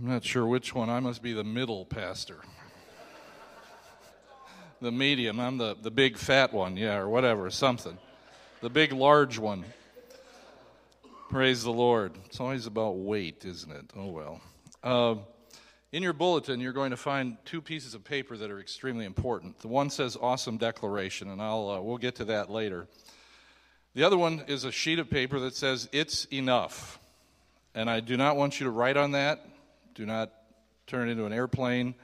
I'm not sure which one. I must be the middle pastor. the medium. I'm the, the big fat one, yeah, or whatever, something. The big large one. Praise the Lord. It's always about weight, isn't it? Oh, well. Uh, in your bulletin, you're going to find two pieces of paper that are extremely important. The one says "Awesome Declaration," and I'll uh, we'll get to that later. The other one is a sheet of paper that says "It's enough," and I do not want you to write on that. Do not turn it into an airplane.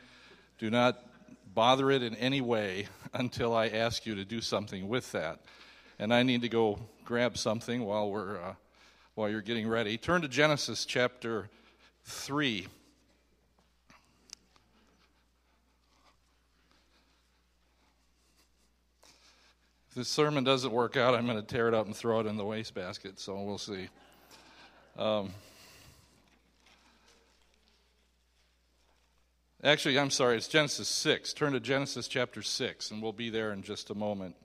Do not bother it in any way until I ask you to do something with that. And I need to go grab something while we're uh, while you're getting ready. Turn to Genesis chapter three. If this sermon doesn't work out, I'm going to tear it up and throw it in the wastebasket, so we'll see. Um, actually, I'm sorry, it's Genesis 6. Turn to Genesis chapter 6, and we'll be there in just a moment.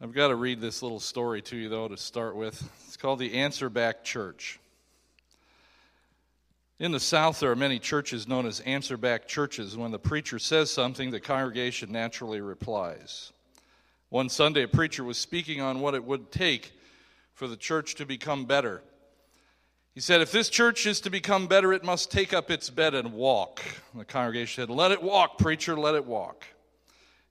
I've got to read this little story to you, though, to start with. It's called the Answer Back Church. In the South, there are many churches known as answer back churches. When the preacher says something, the congregation naturally replies. One Sunday, a preacher was speaking on what it would take for the church to become better. He said, If this church is to become better, it must take up its bed and walk. the congregation said, Let it walk, preacher, let it walk.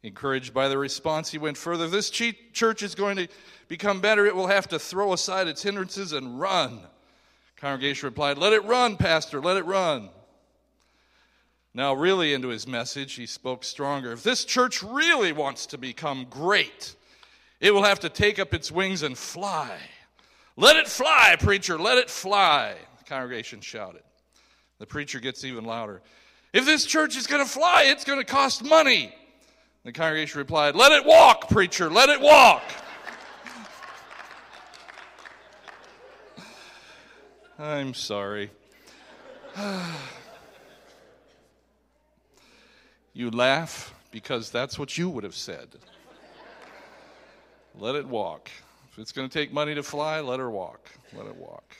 Encouraged by the response, he went further. This church is going to become better, it will have to throw aside its hindrances and run. Congregation replied, Let it run, Pastor, let it run. Now, really into his message, he spoke stronger. If this church really wants to become great, it will have to take up its wings and fly. Let it fly, preacher, let it fly. The congregation shouted. The preacher gets even louder. If this church is going to fly, it's going to cost money. The congregation replied, Let it walk, preacher, let it walk. I'm sorry. you laugh because that's what you would have said. let it walk. If it's going to take money to fly, let her walk. Let it walk.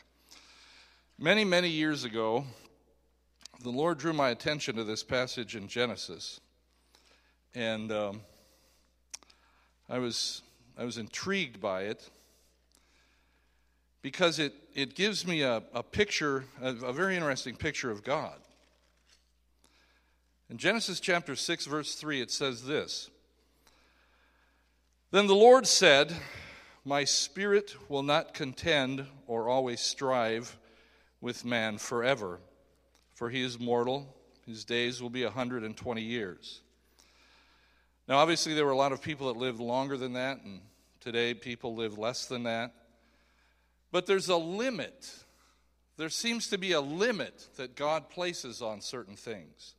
Many, many years ago, the Lord drew my attention to this passage in Genesis. And um, I, was, I was intrigued by it because it, it gives me a, a picture, a, a very interesting picture of God. In Genesis chapter 6, verse 3, it says this Then the Lord said, My spirit will not contend or always strive with man forever, for he is mortal. His days will be a 120 years. Now, obviously, there were a lot of people that lived longer than that, and today people live less than that. But there's a limit. There seems to be a limit that God places on certain things.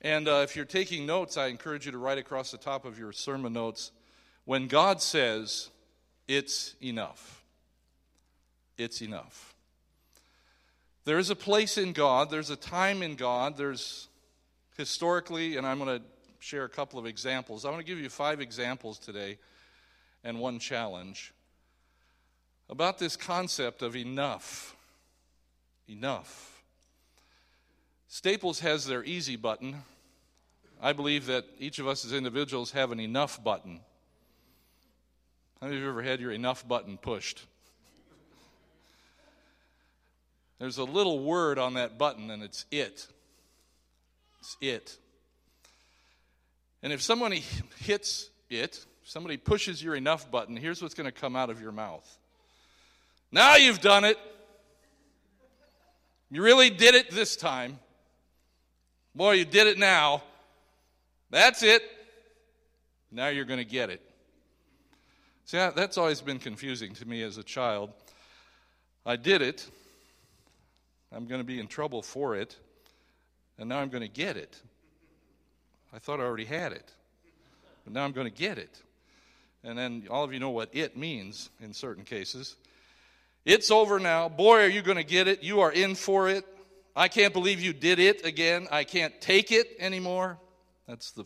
And uh, if you're taking notes, I encourage you to write across the top of your sermon notes when God says, it's enough. It's enough. There is a place in God, there's a time in God, there's historically, and I'm going to share a couple of examples. I want to give you five examples today and one challenge about this concept of enough. Enough. Staples has their easy button. I believe that each of us as individuals have an enough button. How many of you ever had your enough button pushed? There's a little word on that button, and it's it. It's it. And if somebody hits it, somebody pushes your enough button, here's what's going to come out of your mouth now you've done it. You really did it this time. Boy, you did it now. That's it. Now you're going to get it. See, that's always been confusing to me as a child. I did it. I'm going to be in trouble for it. And now I'm going to get it. I thought I already had it. But now I'm going to get it. And then all of you know what it means in certain cases. It's over now. Boy, are you going to get it. You are in for it. I can't believe you did it again. I can't take it anymore. That's the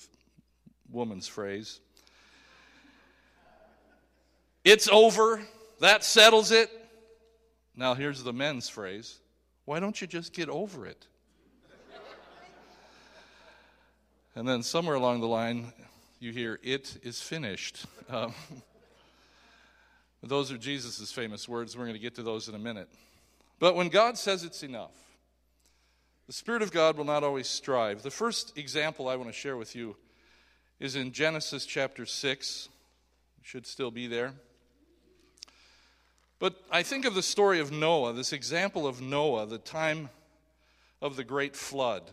woman's phrase. It's over. That settles it. Now, here's the men's phrase Why don't you just get over it? and then somewhere along the line, you hear, It is finished. Um, those are Jesus' famous words. We're going to get to those in a minute. But when God says it's enough, the Spirit of God will not always strive. The first example I want to share with you is in Genesis chapter 6. It should still be there. But I think of the story of Noah, this example of Noah, the time of the great flood.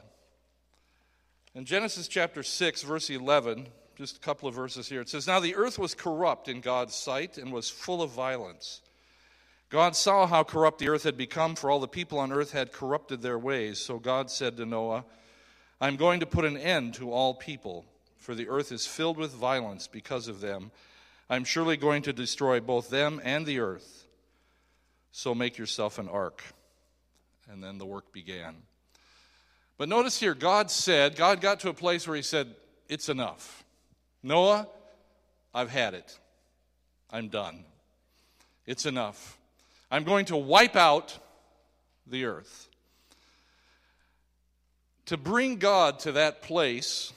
In Genesis chapter 6, verse 11, just a couple of verses here, it says, Now the earth was corrupt in God's sight and was full of violence. God saw how corrupt the earth had become, for all the people on earth had corrupted their ways. So God said to Noah, I'm going to put an end to all people, for the earth is filled with violence because of them. I'm surely going to destroy both them and the earth. So make yourself an ark. And then the work began. But notice here, God said, God got to a place where He said, It's enough. Noah, I've had it. I'm done. It's enough. I'm going to wipe out the earth. To bring God to that place,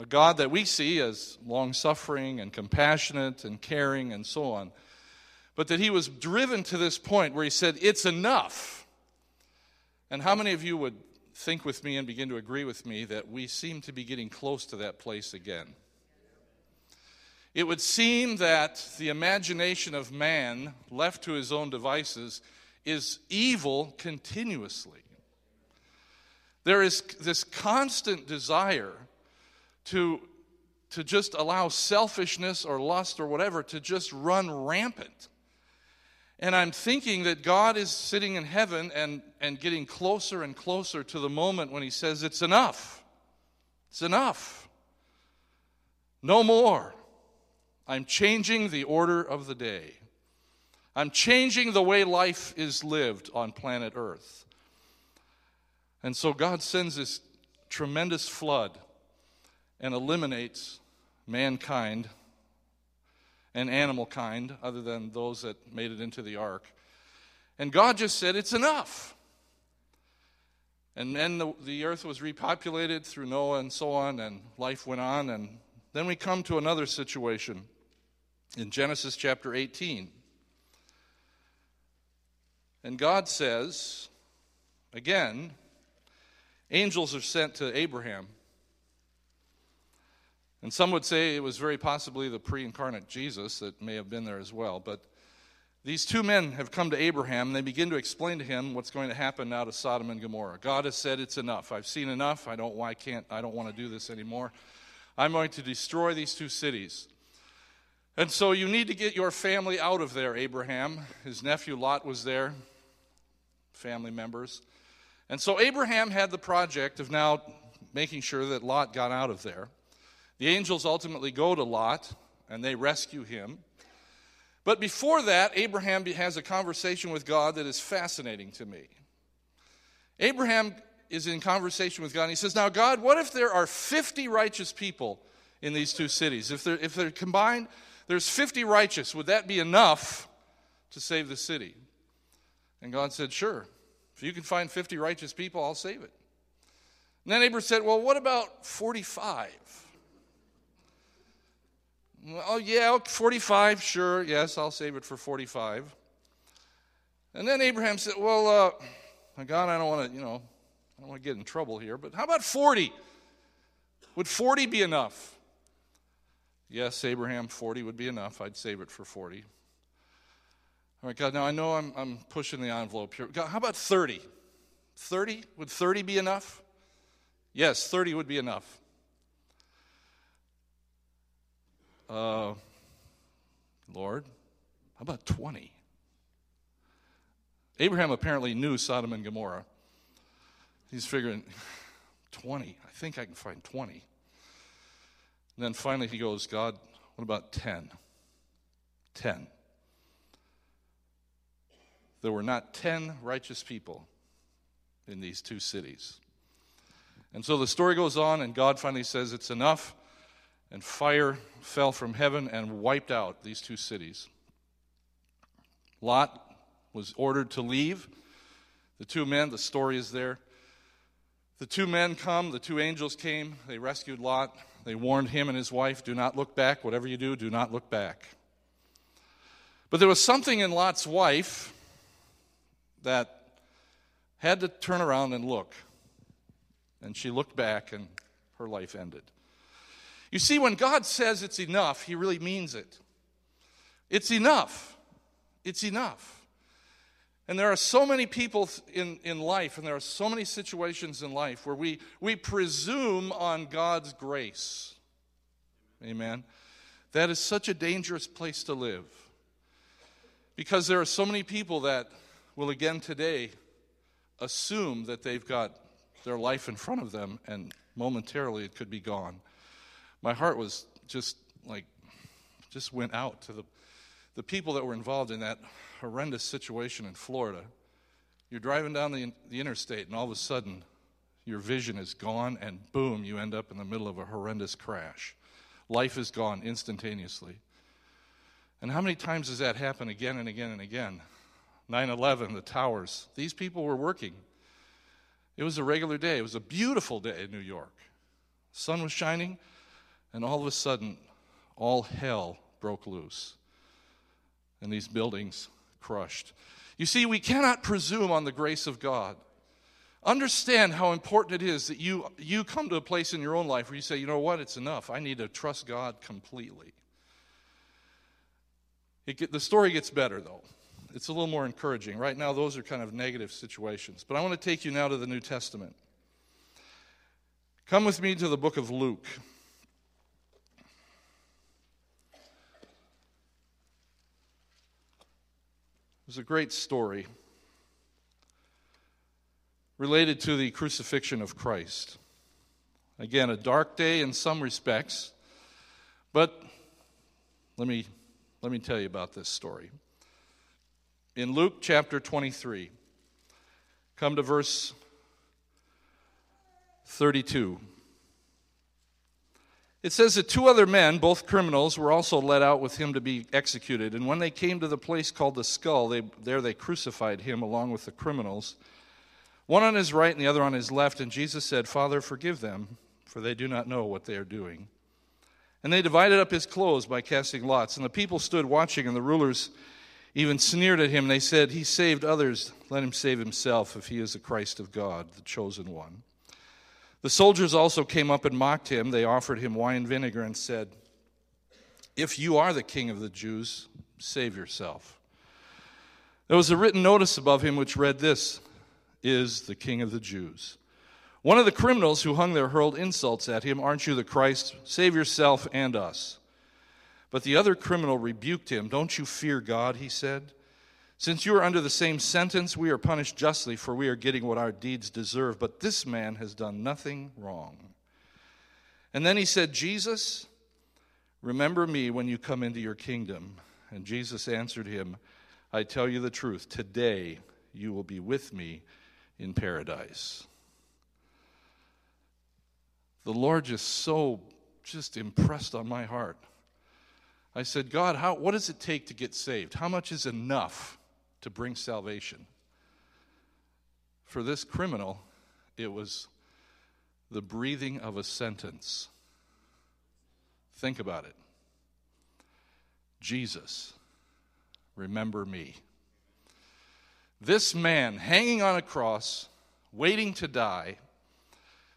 a God that we see as long suffering and compassionate and caring and so on, but that he was driven to this point where he said, It's enough. And how many of you would think with me and begin to agree with me that we seem to be getting close to that place again? It would seem that the imagination of man, left to his own devices, is evil continuously. There is this constant desire to, to just allow selfishness or lust or whatever to just run rampant. And I'm thinking that God is sitting in heaven and, and getting closer and closer to the moment when He says, It's enough. It's enough. No more. I'm changing the order of the day. I'm changing the way life is lived on planet Earth. And so God sends this tremendous flood and eliminates mankind and animal kind, other than those that made it into the ark. And God just said, It's enough. And then the, the earth was repopulated through Noah and so on, and life went on. And then we come to another situation in Genesis chapter 18. And God says, again, angels are sent to Abraham. And some would say it was very possibly the pre incarnate Jesus that may have been there as well. But these two men have come to Abraham and they begin to explain to him what's going to happen now to Sodom and Gomorrah. God has said it's enough. I've seen enough. I don't why can't I don't want to do this anymore. I'm going to destroy these two cities. And so you need to get your family out of there, Abraham. His nephew Lot was there, family members. And so Abraham had the project of now making sure that Lot got out of there. The angels ultimately go to Lot and they rescue him. But before that, Abraham has a conversation with God that is fascinating to me. Abraham is in conversation with God and he says, Now, God, what if there are 50 righteous people in these two cities? If they're, if they're combined, there's 50 righteous. Would that be enough to save the city? And God said, Sure. If you can find 50 righteous people, I'll save it. And then Abraham said, Well, what about 45? Oh, yeah, 45, sure. Yes, I'll save it for 45. And then Abraham said, Well, uh, God, I don't want to, you know, I don't want to get in trouble here, but how about 40? Would 40 be enough? Yes, Abraham, 40 would be enough. I'd save it for 40. All right, God, now I know I'm, I'm pushing the envelope here. God, how about 30? 30? Would 30 be enough? Yes, 30 would be enough. Uh, Lord, how about 20? Abraham apparently knew Sodom and Gomorrah. He's figuring, 20. I think I can find 20. And then finally he goes, God, what about 10? 10. There were not 10 righteous people in these two cities. And so the story goes on, and God finally says, It's enough. And fire fell from heaven and wiped out these two cities. Lot was ordered to leave. The two men, the story is there. The two men come, the two angels came, they rescued Lot. They warned him and his wife do not look back. Whatever you do, do not look back. But there was something in Lot's wife that had to turn around and look. And she looked back, and her life ended. You see, when God says it's enough, He really means it. It's enough. It's enough. And there are so many people in, in life, and there are so many situations in life where we, we presume on God's grace. Amen. That is such a dangerous place to live. Because there are so many people that will again today assume that they've got their life in front of them and momentarily it could be gone. My heart was just like, just went out to the, the people that were involved in that horrendous situation in Florida. You're driving down the, the interstate, and all of a sudden, your vision is gone, and boom, you end up in the middle of a horrendous crash. Life is gone instantaneously. And how many times does that happen again and again and again? 9 11, the towers. These people were working. It was a regular day. It was a beautiful day in New York. sun was shining, and all of a sudden, all hell broke loose. And these buildings crushed. You see, we cannot presume on the grace of God. Understand how important it is that you, you come to a place in your own life where you say, you know what, it's enough. I need to trust God completely. Get, the story gets better, though. It's a little more encouraging. Right now, those are kind of negative situations. But I want to take you now to the New Testament. Come with me to the book of Luke. There's a great story related to the crucifixion of Christ. Again, a dark day in some respects, but let me, let me tell you about this story. In Luke chapter 23, come to verse 32. It says that two other men, both criminals, were also led out with him to be executed. And when they came to the place called the skull, they, there they crucified him along with the criminals, one on his right and the other on his left. And Jesus said, Father, forgive them, for they do not know what they are doing. And they divided up his clothes by casting lots. And the people stood watching, and the rulers even sneered at him. They said, He saved others. Let him save himself if he is the Christ of God, the chosen one. The soldiers also came up and mocked him. They offered him wine vinegar and said, If you are the king of the Jews, save yourself. There was a written notice above him which read, This is the king of the Jews. One of the criminals who hung there hurled insults at him, Aren't you the Christ? Save yourself and us. But the other criminal rebuked him. Don't you fear God, he said. Since you are under the same sentence, we are punished justly, for we are getting what our deeds deserve. But this man has done nothing wrong. And then he said, Jesus, remember me when you come into your kingdom. And Jesus answered him, I tell you the truth, today you will be with me in paradise. The Lord just so just impressed on my heart. I said, God, how, what does it take to get saved? How much is enough? To bring salvation. For this criminal, it was the breathing of a sentence. Think about it. Jesus, remember me. This man hanging on a cross, waiting to die,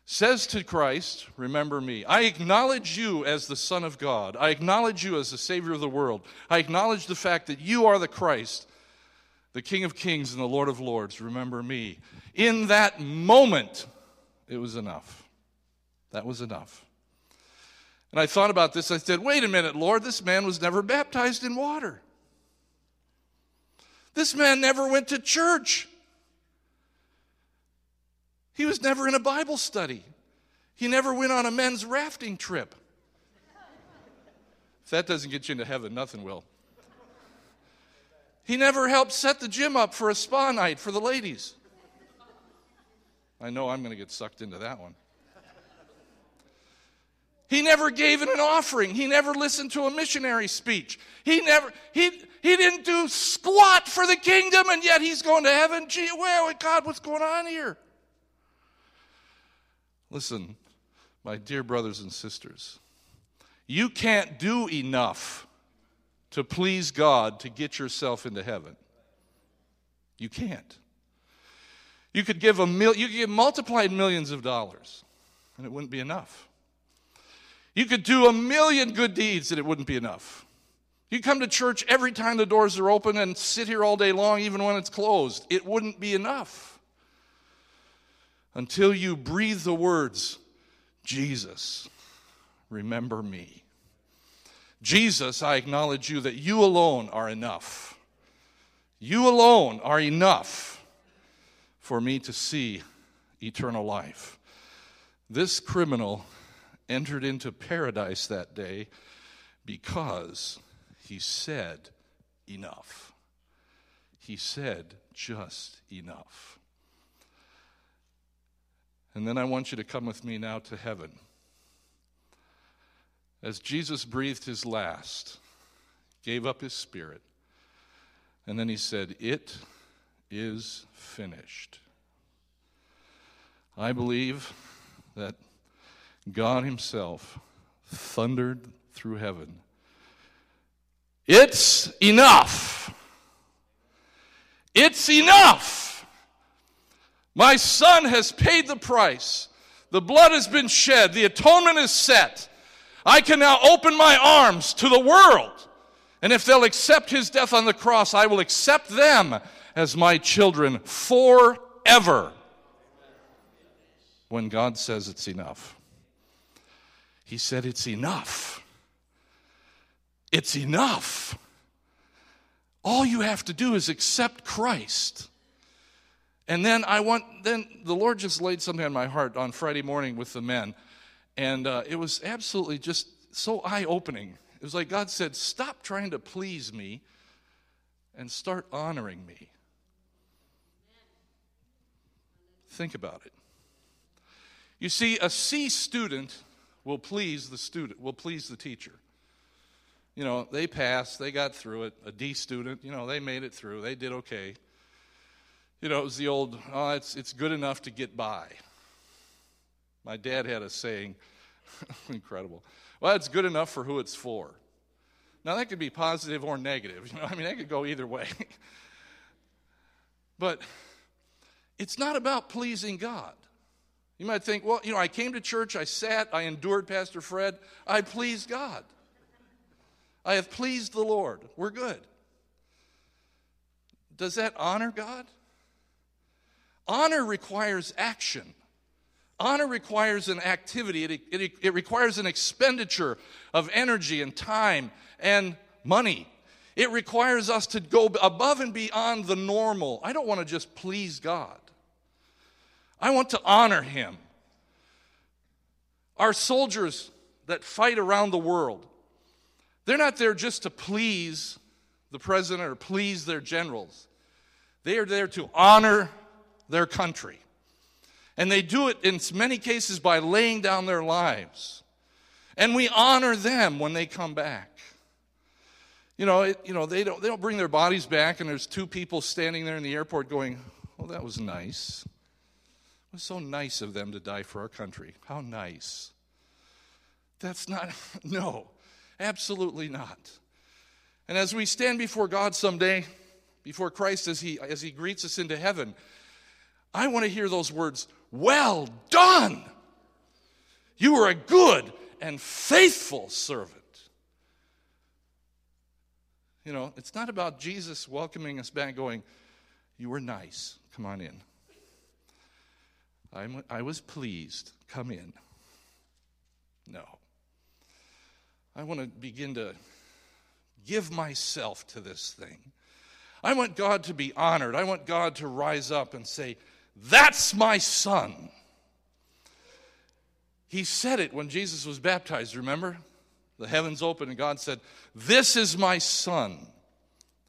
says to Christ, Remember me. I acknowledge you as the Son of God. I acknowledge you as the Savior of the world. I acknowledge the fact that you are the Christ the King of Kings and the Lord of Lords, remember me. In that moment, it was enough. That was enough. And I thought about this. I said, wait a minute, Lord, this man was never baptized in water. This man never went to church. He was never in a Bible study. He never went on a men's rafting trip. If that doesn't get you into heaven, nothing will. He never helped set the gym up for a spa night for the ladies. I know I'm going to get sucked into that one. He never gave in an offering. He never listened to a missionary speech. He never, he, he didn't do squat for the kingdom, and yet he's going to heaven. Gee, well, God, what's going on here? Listen, my dear brothers and sisters, you can't do enough to please God to get yourself into heaven. You can't. You could give a mil- you could give multiplied millions of dollars, and it wouldn't be enough. You could do a million good deeds, and it wouldn't be enough. You come to church every time the doors are open and sit here all day long, even when it's closed. It wouldn't be enough. Until you breathe the words, Jesus, remember me. Jesus, I acknowledge you that you alone are enough. You alone are enough for me to see eternal life. This criminal entered into paradise that day because he said enough. He said just enough. And then I want you to come with me now to heaven. As Jesus breathed his last, gave up his spirit, and then he said, It is finished. I believe that God Himself thundered through heaven. It's enough. It's enough. My son has paid the price. The blood has been shed. The atonement is set. I can now open my arms to the world. And if they'll accept his death on the cross, I will accept them as my children forever. When God says it's enough, He said it's enough. It's enough. All you have to do is accept Christ. And then I want, then the Lord just laid something on my heart on Friday morning with the men. And uh, it was absolutely just so eye opening. It was like God said, Stop trying to please me and start honoring me. Think about it. You see, a C student will please the student, will please the teacher. You know, they passed, they got through it. A D student, you know, they made it through, they did okay. You know, it was the old, oh, it's, it's good enough to get by. My dad had a saying, incredible. Well, it's good enough for who it's for. Now, that could be positive or negative. You know, I mean, that could go either way. but it's not about pleasing God. You might think, well, you know, I came to church, I sat, I endured Pastor Fred, I pleased God. I have pleased the Lord. We're good. Does that honor God? Honor requires action. Honor requires an activity, it, it, it, requires an expenditure of energy and time and money. It requires us to go above and beyond the normal. I don't want to just please God, I want to honor Him. Our soldiers that fight around the world, they're not there just to please the president or please their generals. They are there to honor their country. And they do it in many cases by laying down their lives. And we honor them when they come back. You know, it, you know they, don't, they don't bring their bodies back, and there's two people standing there in the airport going, Oh, that was nice. It was so nice of them to die for our country. How nice. That's not, no, absolutely not. And as we stand before God someday, before Christ as he, as he greets us into heaven, I want to hear those words, well done. You are a good and faithful servant. You know, it's not about Jesus welcoming us back, going, You were nice. Come on in. I'm, I was pleased. Come in. No. I want to begin to give myself to this thing. I want God to be honored. I want God to rise up and say, That's my son. He said it when Jesus was baptized, remember? The heavens opened and God said, This is my son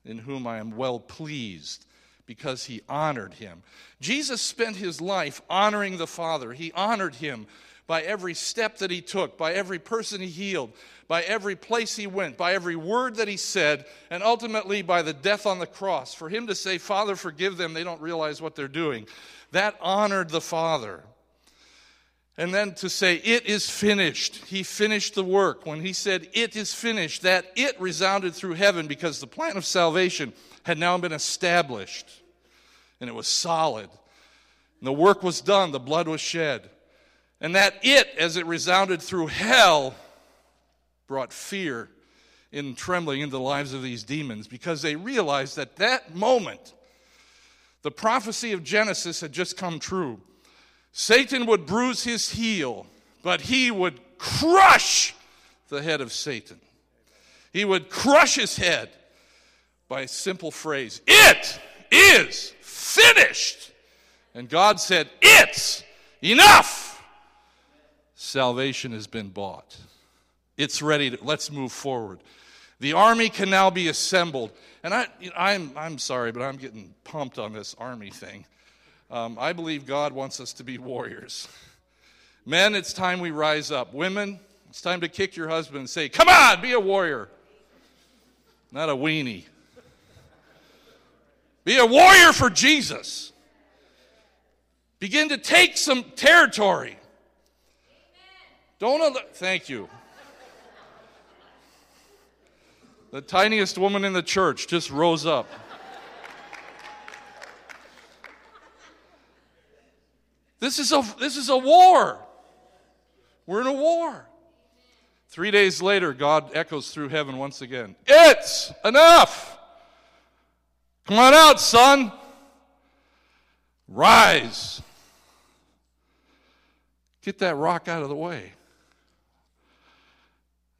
in whom I am well pleased because he honored him. Jesus spent his life honoring the Father. He honored him by every step that he took, by every person he healed, by every place he went, by every word that he said, and ultimately by the death on the cross. For him to say, Father, forgive them, they don't realize what they're doing, that honored the Father. And then to say, It is finished. He finished the work. When he said, It is finished, that it resounded through heaven because the plan of salvation had now been established and it was solid. And the work was done, the blood was shed. And that it, as it resounded through hell, brought fear and trembling into the lives of these demons because they realized that that moment, the prophecy of Genesis had just come true. Satan would bruise his heel, but he would crush the head of Satan. He would crush his head by a simple phrase It is finished. And God said, It's enough. Salvation has been bought. It's ready. To, let's move forward. The army can now be assembled. And I, you know, I'm, I'm sorry, but I'm getting pumped on this army thing. Um, I believe God wants us to be warriors. Men, it's time we rise up. Women, it's time to kick your husband and say, Come on, be a warrior. Not a weenie. Be a warrior for Jesus. Begin to take some territory. Don't al- thank you. The tiniest woman in the church just rose up. This is a, this is a war. We're in a war. Three days later, God echoes through heaven once again It's enough. Come on out, son. Rise. Get that rock out of the way.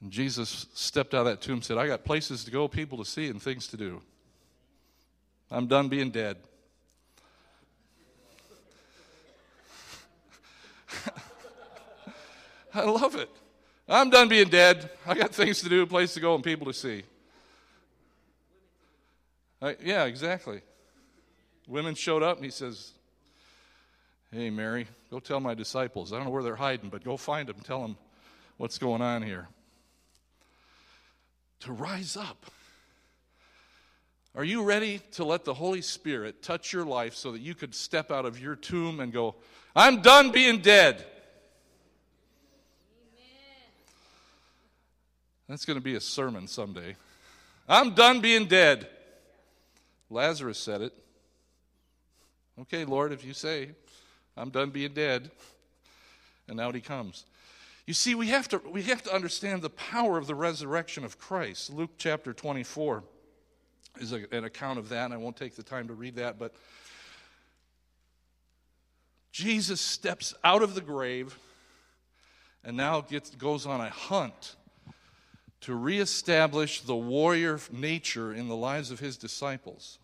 And Jesus stepped out of that tomb and said, I got places to go, people to see, and things to do. I'm done being dead. I love it. I'm done being dead. I got things to do, a place to go, and people to see. I, yeah, exactly. Women showed up, and he says, Hey, Mary, go tell my disciples. I don't know where they're hiding, but go find them. Tell them what's going on here. To rise up. Are you ready to let the Holy Spirit touch your life so that you could step out of your tomb and go, I'm done being dead? That's going to be a sermon someday. I'm done being dead. Lazarus said it. Okay, Lord, if you say, I'm done being dead. And out he comes. You see, we have to, we have to understand the power of the resurrection of Christ. Luke chapter 24 is a, an account of that, and I won't take the time to read that, but Jesus steps out of the grave and now gets, goes on a hunt to reestablish the warrior nature in the lives of his disciples.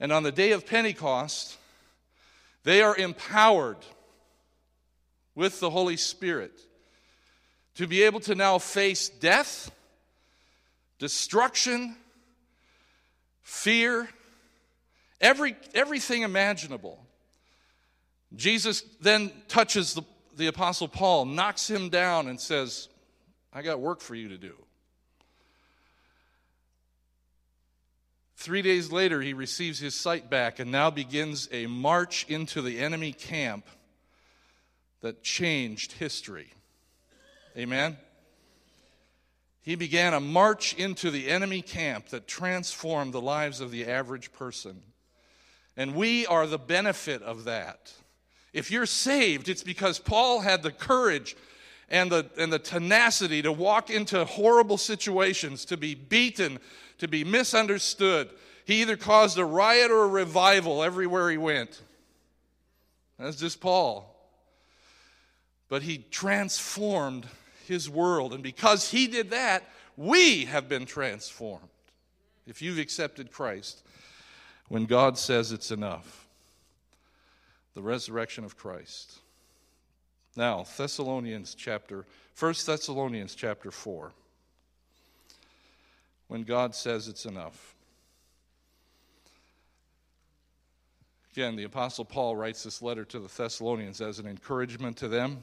And on the day of Pentecost, they are empowered with the Holy Spirit to be able to now face death, destruction, fear, every, everything imaginable. Jesus then touches the, the Apostle Paul, knocks him down, and says, I got work for you to do. Three days later, he receives his sight back and now begins a march into the enemy camp that changed history. Amen? He began a march into the enemy camp that transformed the lives of the average person. And we are the benefit of that. If you're saved, it's because Paul had the courage and the, and the tenacity to walk into horrible situations, to be beaten, to be misunderstood. He either caused a riot or a revival everywhere he went. That's just Paul. But he transformed his world. And because he did that, we have been transformed. If you've accepted Christ, when God says it's enough, the resurrection of Christ. Now, Thessalonians chapter, 1 Thessalonians chapter 4. When God says it's enough. Again, the Apostle Paul writes this letter to the Thessalonians as an encouragement to them.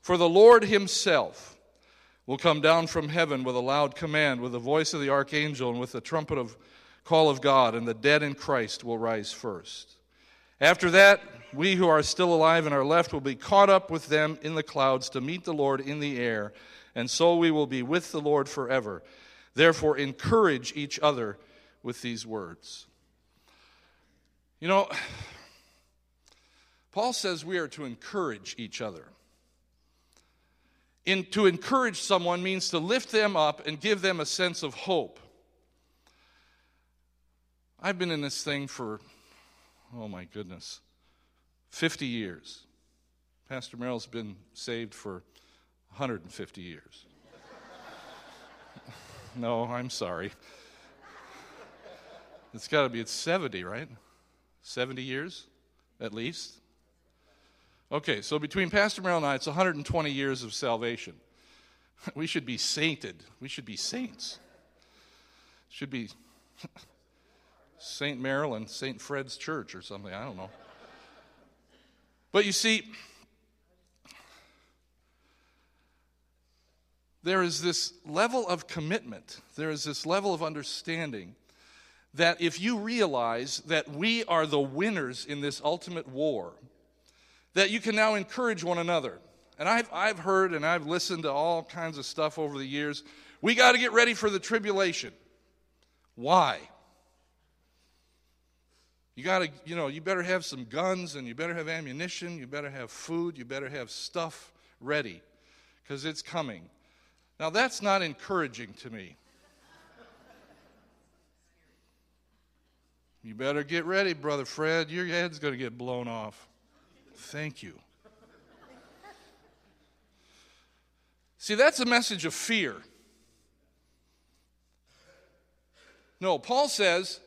For the Lord himself will come down from heaven with a loud command, with the voice of the archangel, and with the trumpet of call of God, and the dead in Christ will rise first. After that, we who are still alive and are left will be caught up with them in the clouds to meet the Lord in the air, and so we will be with the Lord forever. Therefore, encourage each other with these words. You know, Paul says we are to encourage each other. In, to encourage someone means to lift them up and give them a sense of hope. I've been in this thing for, oh my goodness, 50 years. Pastor Merrill's been saved for 150 years. No, I'm sorry. It's got to be it's 70, right? 70 years at least. Okay, so between Pastor Merrill and I, it's 120 years of salvation. We should be sainted. We should be saints. Should be St. Marilyn, St. Fred's Church or something. I don't know. But you see, there is this level of commitment, there is this level of understanding that if you realize that we are the winners in this ultimate war, that you can now encourage one another. And I've, I've heard and I've listened to all kinds of stuff over the years. We got to get ready for the tribulation. Why? You got to, you know, you better have some guns and you better have ammunition, you better have food, you better have stuff ready because it's coming. Now, that's not encouraging to me. You better get ready, Brother Fred. Your head's going to get blown off. Thank you. See, that's a message of fear. No, Paul says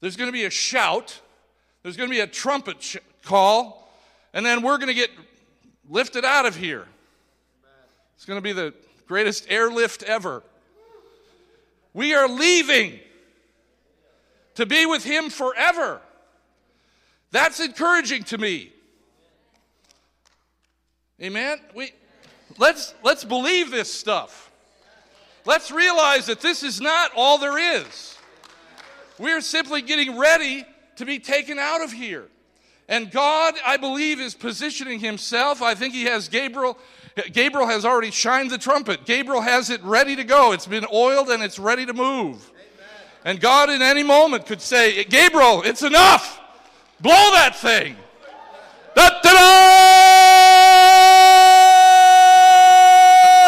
there's going to be a shout, there's going to be a trumpet sh- call, and then we're going to get lifted out of here. It's going to be the greatest airlift ever. We are leaving to be with Him forever. That's encouraging to me. Amen. We let's let's believe this stuff. Let's realize that this is not all there is. We're simply getting ready to be taken out of here. And God, I believe, is positioning himself. I think he has Gabriel Gabriel has already shined the trumpet. Gabriel has it ready to go. It's been oiled and it's ready to move. Amen. And God, in any moment, could say, Gabriel, it's enough. Blow that thing. Da, da, da!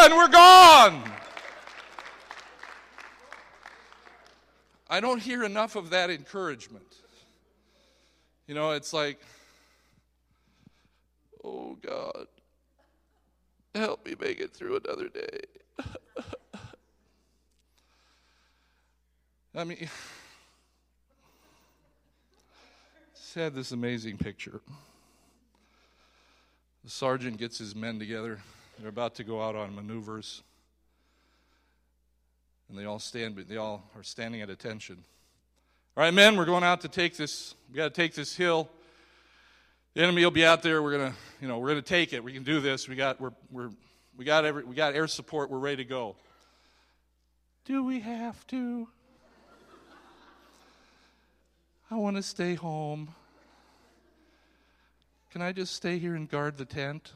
And we're gone. I don't hear enough of that encouragement. You know, it's like, oh God, Help me make it through another day. I mean, just had this amazing picture. The sergeant gets his men together. They're about to go out on maneuvers. And they all stand, they all are standing at attention. All right, men, we're going out to take this, we got to take this hill. The enemy will be out there. We're gonna, you know, we're gonna take it. We can do this. We got, we're, we're, we got every, we got air support. We're ready to go. Do we have to? I want to stay home. Can I just stay here and guard the tent?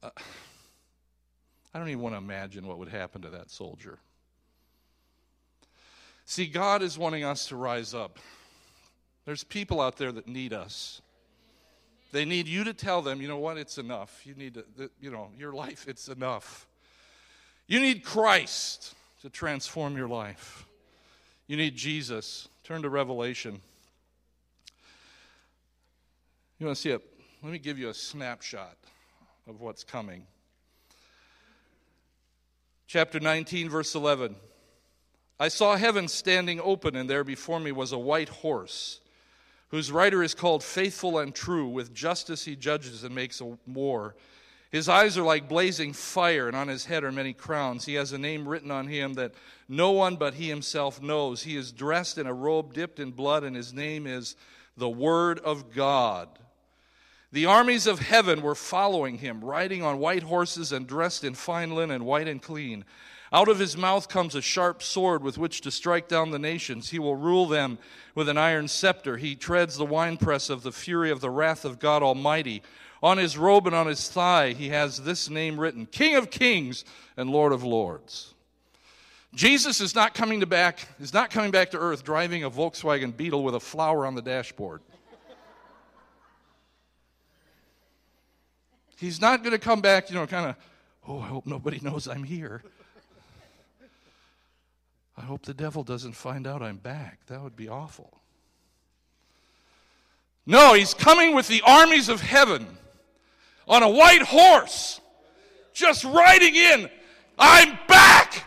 Uh, I don't even want to imagine what would happen to that soldier. See, God is wanting us to rise up. There's people out there that need us. They need you to tell them, you know what, it's enough. You need to, you know, your life, it's enough. You need Christ to transform your life. You need Jesus. Turn to Revelation. You want to see it? Let me give you a snapshot of what's coming. Chapter 19, verse 11. I saw heaven standing open, and there before me was a white horse, whose rider is called Faithful and True. With justice he judges and makes war. His eyes are like blazing fire, and on his head are many crowns. He has a name written on him that no one but he himself knows. He is dressed in a robe dipped in blood, and his name is the Word of God. The armies of heaven were following him, riding on white horses and dressed in fine linen, white and clean. Out of his mouth comes a sharp sword with which to strike down the nations. He will rule them with an iron scepter. He treads the winepress of the fury of the wrath of God Almighty. On his robe and on his thigh, he has this name written King of Kings and Lord of Lords. Jesus is not coming to back, is not coming back to earth driving a Volkswagen Beetle with a flower on the dashboard. He's not going to come back, you know, kind of, oh, I hope nobody knows I'm here. I hope the devil doesn't find out I'm back. That would be awful. No, he's coming with the armies of heaven on a white horse, just riding in. I'm back.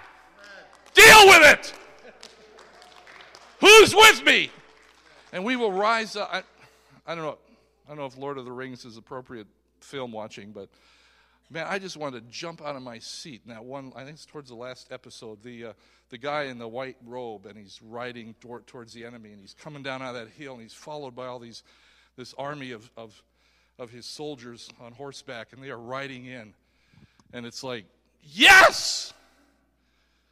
Deal with it. Who's with me? And we will rise up. I, I don't know. I don't know if Lord of the Rings is appropriate film watching, but man, I just wanted to jump out of my seat. And that one, I think it's towards the last episode, the uh, the guy in the white robe, and he's riding toward, towards the enemy, and he's coming down out of that hill, and he's followed by all these this army of of of his soldiers on horseback, and they are riding in, and it's like, yes,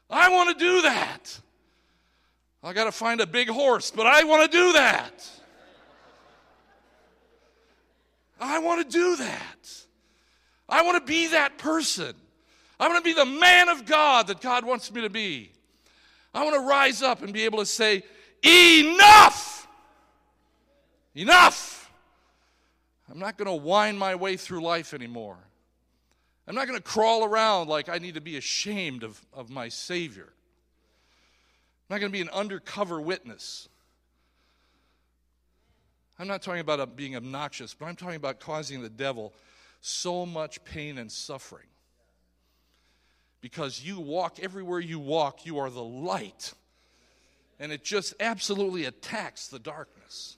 I want to do that. I got to find a big horse, but I want to do that. I want to do that. I want to be that person. I want to be the man of God that God wants me to be. I want to rise up and be able to say, Enough! Enough! I'm not going to whine my way through life anymore. I'm not going to crawl around like I need to be ashamed of, of my Savior. I'm not going to be an undercover witness. I'm not talking about uh, being obnoxious, but I'm talking about causing the devil so much pain and suffering. Because you walk, everywhere you walk, you are the light. And it just absolutely attacks the darkness.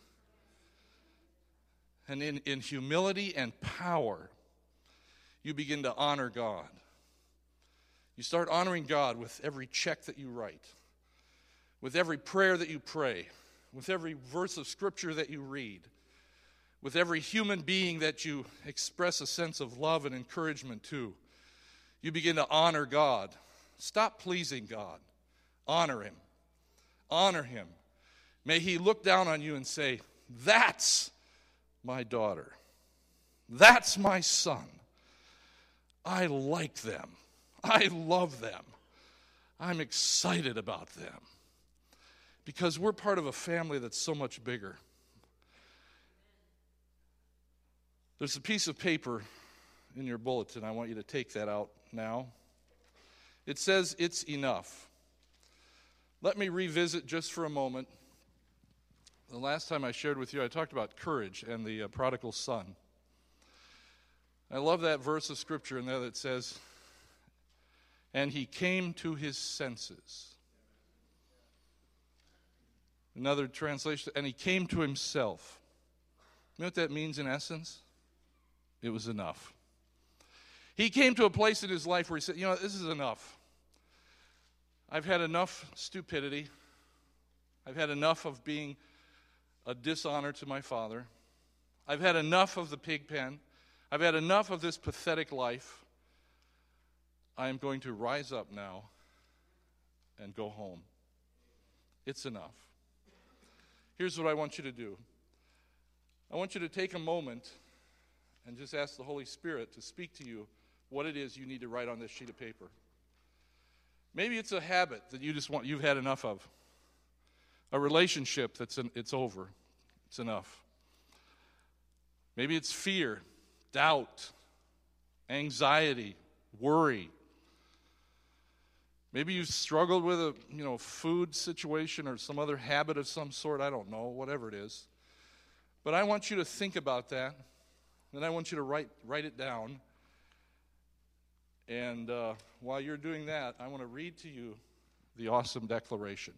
And in, in humility and power, you begin to honor God. You start honoring God with every check that you write, with every prayer that you pray, with every verse of scripture that you read, with every human being that you express a sense of love and encouragement to, you begin to honor God. Stop pleasing God. Honor Him. Honor Him. May He look down on you and say, That's my daughter. That's my son. I like them. I love them. I'm excited about them because we're part of a family that's so much bigger. There's a piece of paper in your bulletin. I want you to take that out now. It says, It's enough. Let me revisit just for a moment. The last time I shared with you, I talked about courage and the uh, prodigal son. I love that verse of scripture in there that says, And he came to his senses. Another translation, and he came to himself. You know what that means in essence? It was enough. He came to a place in his life where he said, You know, this is enough. I've had enough stupidity. I've had enough of being a dishonor to my father. I've had enough of the pig pen. I've had enough of this pathetic life. I am going to rise up now and go home. It's enough. Here's what I want you to do I want you to take a moment and just ask the Holy Spirit to speak to you what it is you need to write on this sheet of paper. Maybe it's a habit that you just want you've had enough of. A relationship that's an, it's over. It's enough. Maybe it's fear, doubt, anxiety, worry. Maybe you've struggled with a you know food situation or some other habit of some sort. I don't know, whatever it is. But I want you to think about that, and I want you to write write it down. And uh, while you're doing that, I want to read to you the awesome declaration.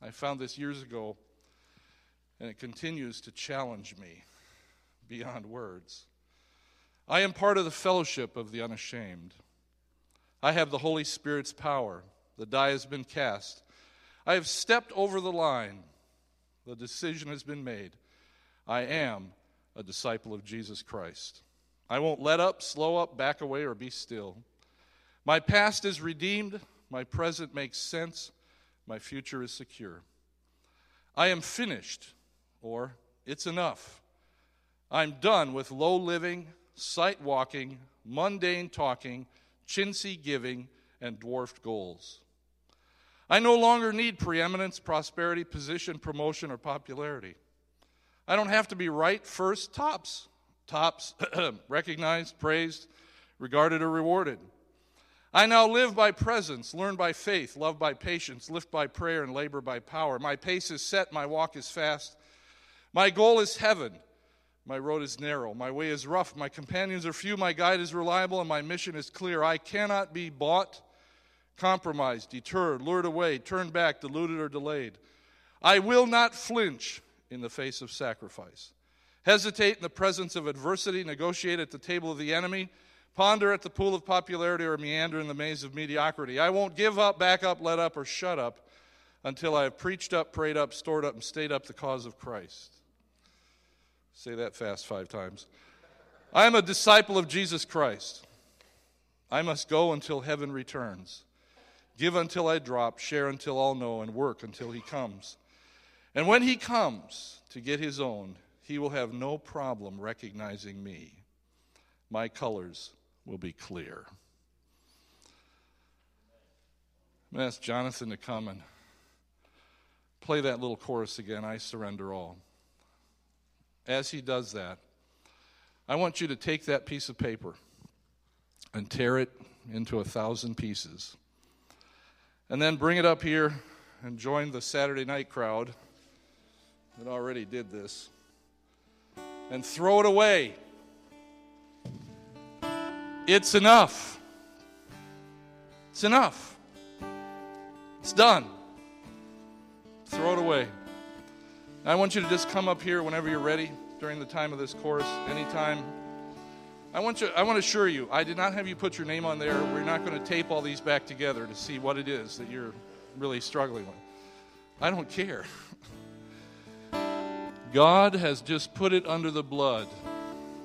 I found this years ago, and it continues to challenge me beyond words. I am part of the fellowship of the unashamed. I have the Holy Spirit's power. The die has been cast. I have stepped over the line. The decision has been made. I am a disciple of Jesus Christ. I won't let up, slow up, back away, or be still. My past is redeemed. My present makes sense. My future is secure. I am finished, or it's enough. I'm done with low living, sight walking, mundane talking chintzy giving, and dwarfed goals. I no longer need preeminence, prosperity, position, promotion, or popularity. I don't have to be right, first, tops. Tops, recognized, praised, regarded, or rewarded. I now live by presence, learn by faith, love by patience, lift by prayer, and labor by power. My pace is set, my walk is fast. My goal is heaven. My road is narrow, my way is rough, my companions are few, my guide is reliable, and my mission is clear. I cannot be bought, compromised, deterred, lured away, turned back, deluded, or delayed. I will not flinch in the face of sacrifice. Hesitate in the presence of adversity, negotiate at the table of the enemy, ponder at the pool of popularity, or meander in the maze of mediocrity. I won't give up, back up, let up, or shut up until I have preached up, prayed up, stored up, and stayed up the cause of Christ. Say that fast five times. I am a disciple of Jesus Christ. I must go until heaven returns. Give until I drop, share until all know, and work until he comes. And when he comes to get his own, he will have no problem recognizing me. My colors will be clear. I'm going to ask Jonathan to come and play that little chorus again I surrender all as he does that, I want you to take that piece of paper and tear it into a thousand pieces. And then bring it up here and join the Saturday night crowd that already did this. And throw it away. It's enough. It's enough. It's done. Throw it away. I want you to just come up here whenever you're ready during the time of this course, anytime. I want you I want to assure you, I did not have you put your name on there. We're not going to tape all these back together to see what it is that you're really struggling with. I don't care. God has just put it under the blood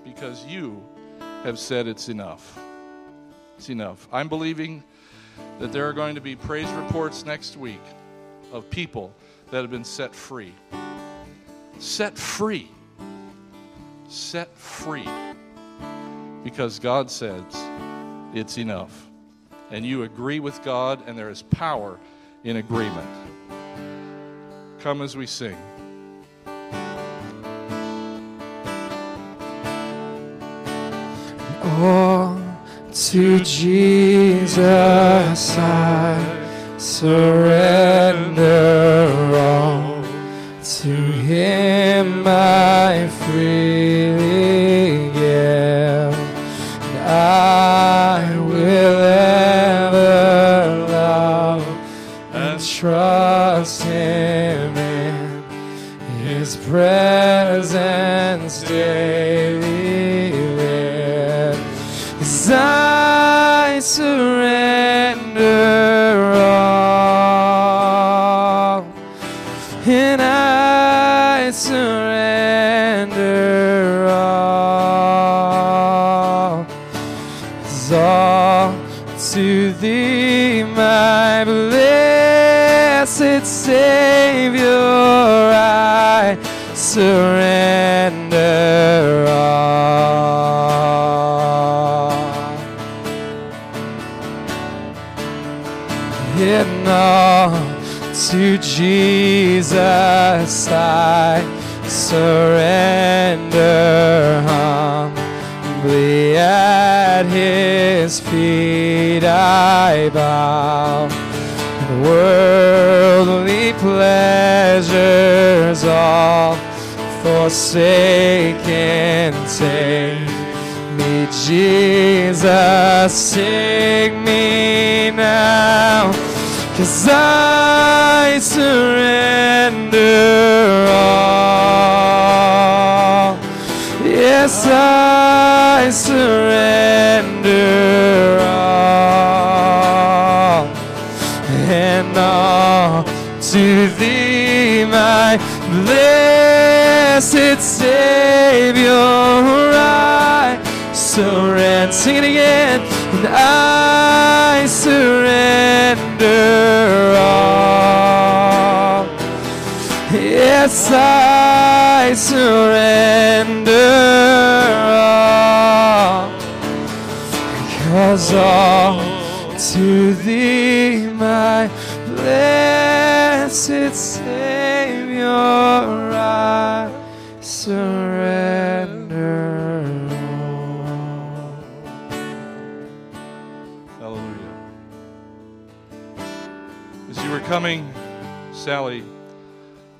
because you have said it's enough. It's enough. I'm believing that there are going to be praise reports next week of people that have been set free set free. Set free. Because God says it's enough. And you agree with God, and there is power in agreement. Come as we sing. Oh, to Jesus I surrender all. I In all to Jesus I surrender humbly at his feet I bow. Worldly pleasures all forsaken take me, Jesus, take me now. Cause I surrender all. Yes, I surrender all. And all to thee, my blessed Savior, I surrender. Sing it again. And I surrender all. Yes, I surrender all. Cause all to thee, my blessed Savior, I surrender As you were coming, Sally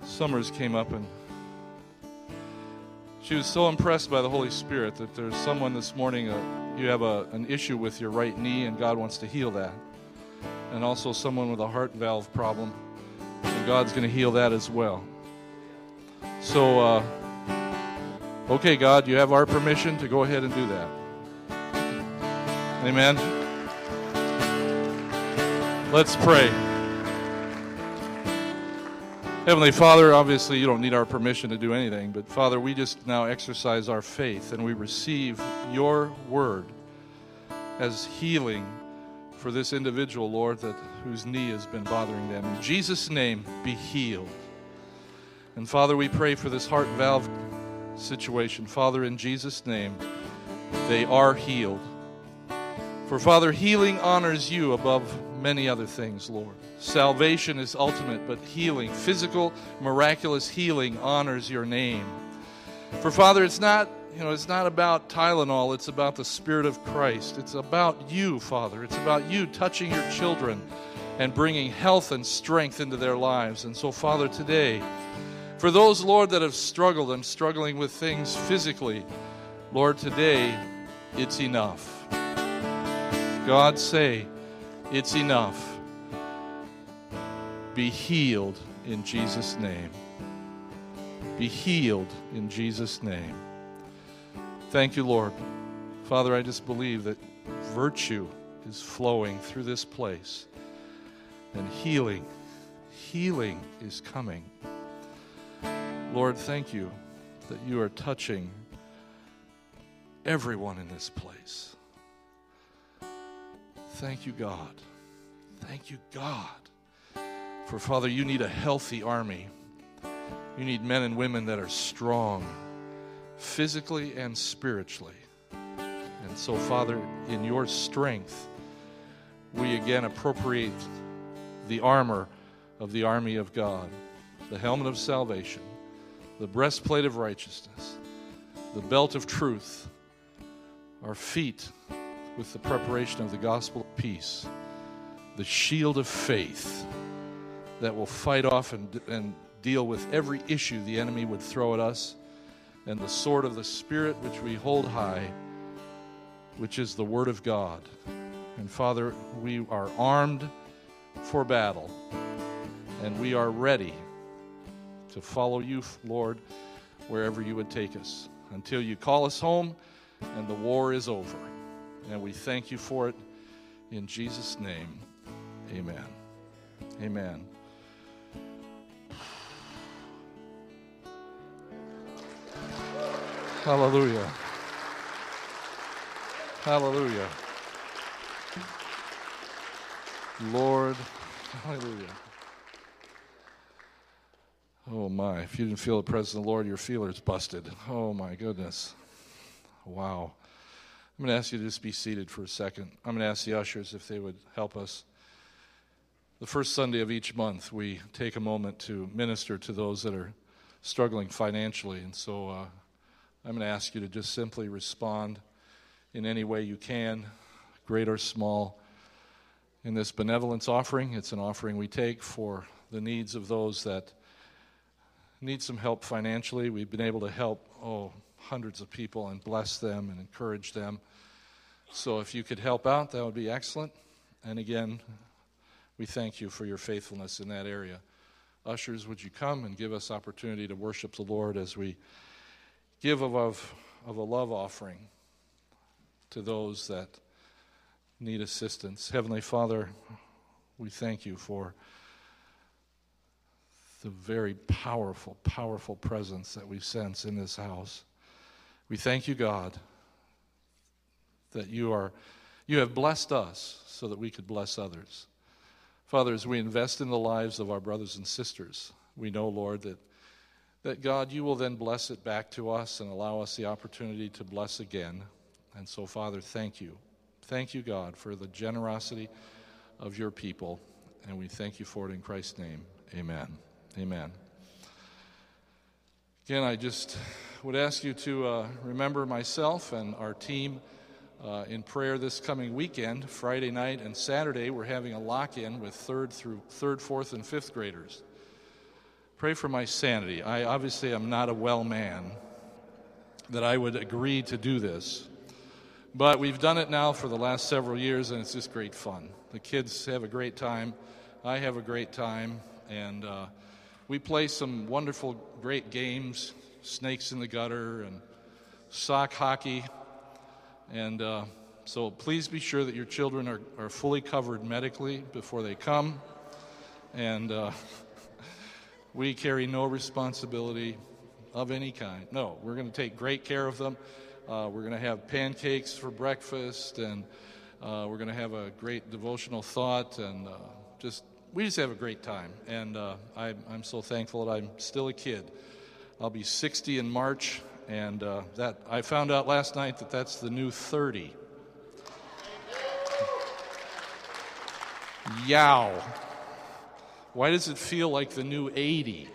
Summers came up and she was so impressed by the Holy Spirit that there's someone this morning, uh, you have a, an issue with your right knee, and God wants to heal that. And also someone with a heart valve problem, and God's going to heal that as well. So, uh, okay, God, you have our permission to go ahead and do that. Amen. Let's pray. Heavenly Father, obviously you don't need our permission to do anything, but Father, we just now exercise our faith and we receive your word as healing for this individual, Lord, that whose knee has been bothering them. In Jesus' name, be healed. And Father, we pray for this heart valve situation. Father, in Jesus' name, they are healed. For Father, healing honors you above many other things, Lord. Salvation is ultimate, but healing, physical, miraculous healing, honors your name. For Father, it's not, you know, it's not about Tylenol, it's about the Spirit of Christ. It's about you, Father. It's about you touching your children and bringing health and strength into their lives. And so, Father, today, for those, Lord, that have struggled and struggling with things physically, Lord, today, it's enough. God say, it's enough. Be healed in Jesus' name. Be healed in Jesus' name. Thank you, Lord. Father, I just believe that virtue is flowing through this place and healing, healing is coming. Lord, thank you that you are touching everyone in this place. Thank you, God. Thank you, God. For Father, you need a healthy army. You need men and women that are strong, physically and spiritually. And so, Father, in your strength, we again appropriate the armor of the army of God the helmet of salvation, the breastplate of righteousness, the belt of truth, our feet with the preparation of the gospel of peace, the shield of faith that will fight off and, and deal with every issue the enemy would throw at us, and the sword of the Spirit which we hold high, which is the Word of God. And Father, we are armed for battle, and we are ready to follow you, Lord, wherever you would take us until you call us home and the war is over. And we thank you for it in Jesus' name. Amen. Amen. Hallelujah. Hallelujah. Lord, hallelujah. Oh my, if you didn't feel the presence of the Lord, your feeler's busted. Oh my goodness. Wow. I'm going to ask you to just be seated for a second. I'm going to ask the ushers if they would help us. The first Sunday of each month, we take a moment to minister to those that are struggling financially. And so uh, I'm going to ask you to just simply respond in any way you can, great or small. In this benevolence offering, it's an offering we take for the needs of those that need some help financially. We've been able to help, oh, hundreds of people and bless them and encourage them. So if you could help out, that would be excellent. And again, we thank you for your faithfulness in that area. Ushers, would you come and give us opportunity to worship the Lord as we give of, of, of a love offering to those that need assistance? Heavenly Father, we thank you for the very powerful, powerful presence that we sense in this house. We thank you, God, that you are you have blessed us so that we could bless others. Father, as we invest in the lives of our brothers and sisters, we know, Lord, that, that God, you will then bless it back to us and allow us the opportunity to bless again. And so, Father, thank you. Thank you, God, for the generosity of your people. And we thank you for it in Christ's name. Amen. Amen. Again, I just would ask you to uh, remember myself and our team uh, in prayer this coming weekend, Friday night and Saturday. We're having a lock in with third through third, fourth, and fifth graders. Pray for my sanity. I obviously am not a well man that I would agree to do this. But we've done it now for the last several years, and it's just great fun. The kids have a great time. I have a great time. And uh, we play some wonderful, great games snakes in the gutter and sock hockey. And uh, so please be sure that your children are, are fully covered medically before they come. And uh, we carry no responsibility of any kind. No, we're going to take great care of them. Uh, we're going to have pancakes for breakfast, and uh, we're going to have a great devotional thought, and uh, just we just have a great time. And uh, I, I'm so thankful that I'm still a kid. I'll be 60 in March, and uh, that I found out last night that that's the new 30. Yow. Why does it feel like the new 80?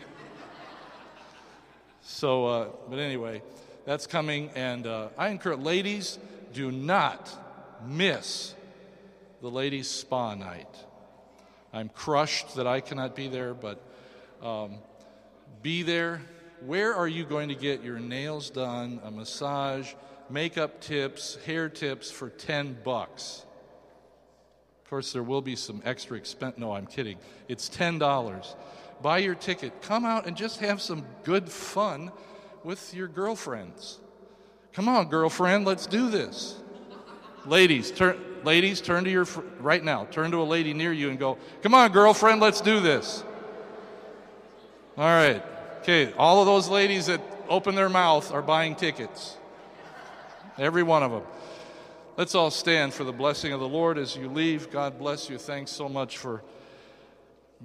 So, uh, but anyway, that's coming, and uh, I encourage ladies, do not miss the ladies' spa night. I'm crushed that I cannot be there, but um, be there. Where are you going to get your nails done, a massage, makeup tips, hair tips for 10 bucks? Of course, there will be some extra expense. No, I'm kidding. It's $10. Buy your ticket. Come out and just have some good fun with your girlfriends. Come on, girlfriend, let's do this. Ladies, turn, ladies, turn to your right now. Turn to a lady near you and go, "Come on, girlfriend, let's do this." All right. Okay, all of those ladies that open their mouth are buying tickets. Every one of them. Let's all stand for the blessing of the Lord as you leave. God bless you. Thanks so much for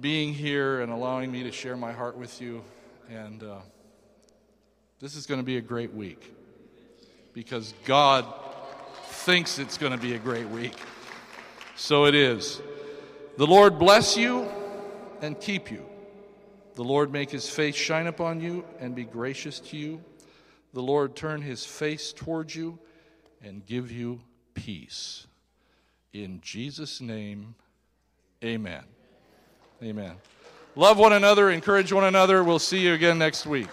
being here and allowing me to share my heart with you. And uh, this is going to be a great week because God thinks it's going to be a great week. So it is. The Lord bless you and keep you. The Lord make his face shine upon you and be gracious to you. The Lord turn his face towards you and give you peace. In Jesus' name, amen. Amen. Love one another, encourage one another. We'll see you again next week.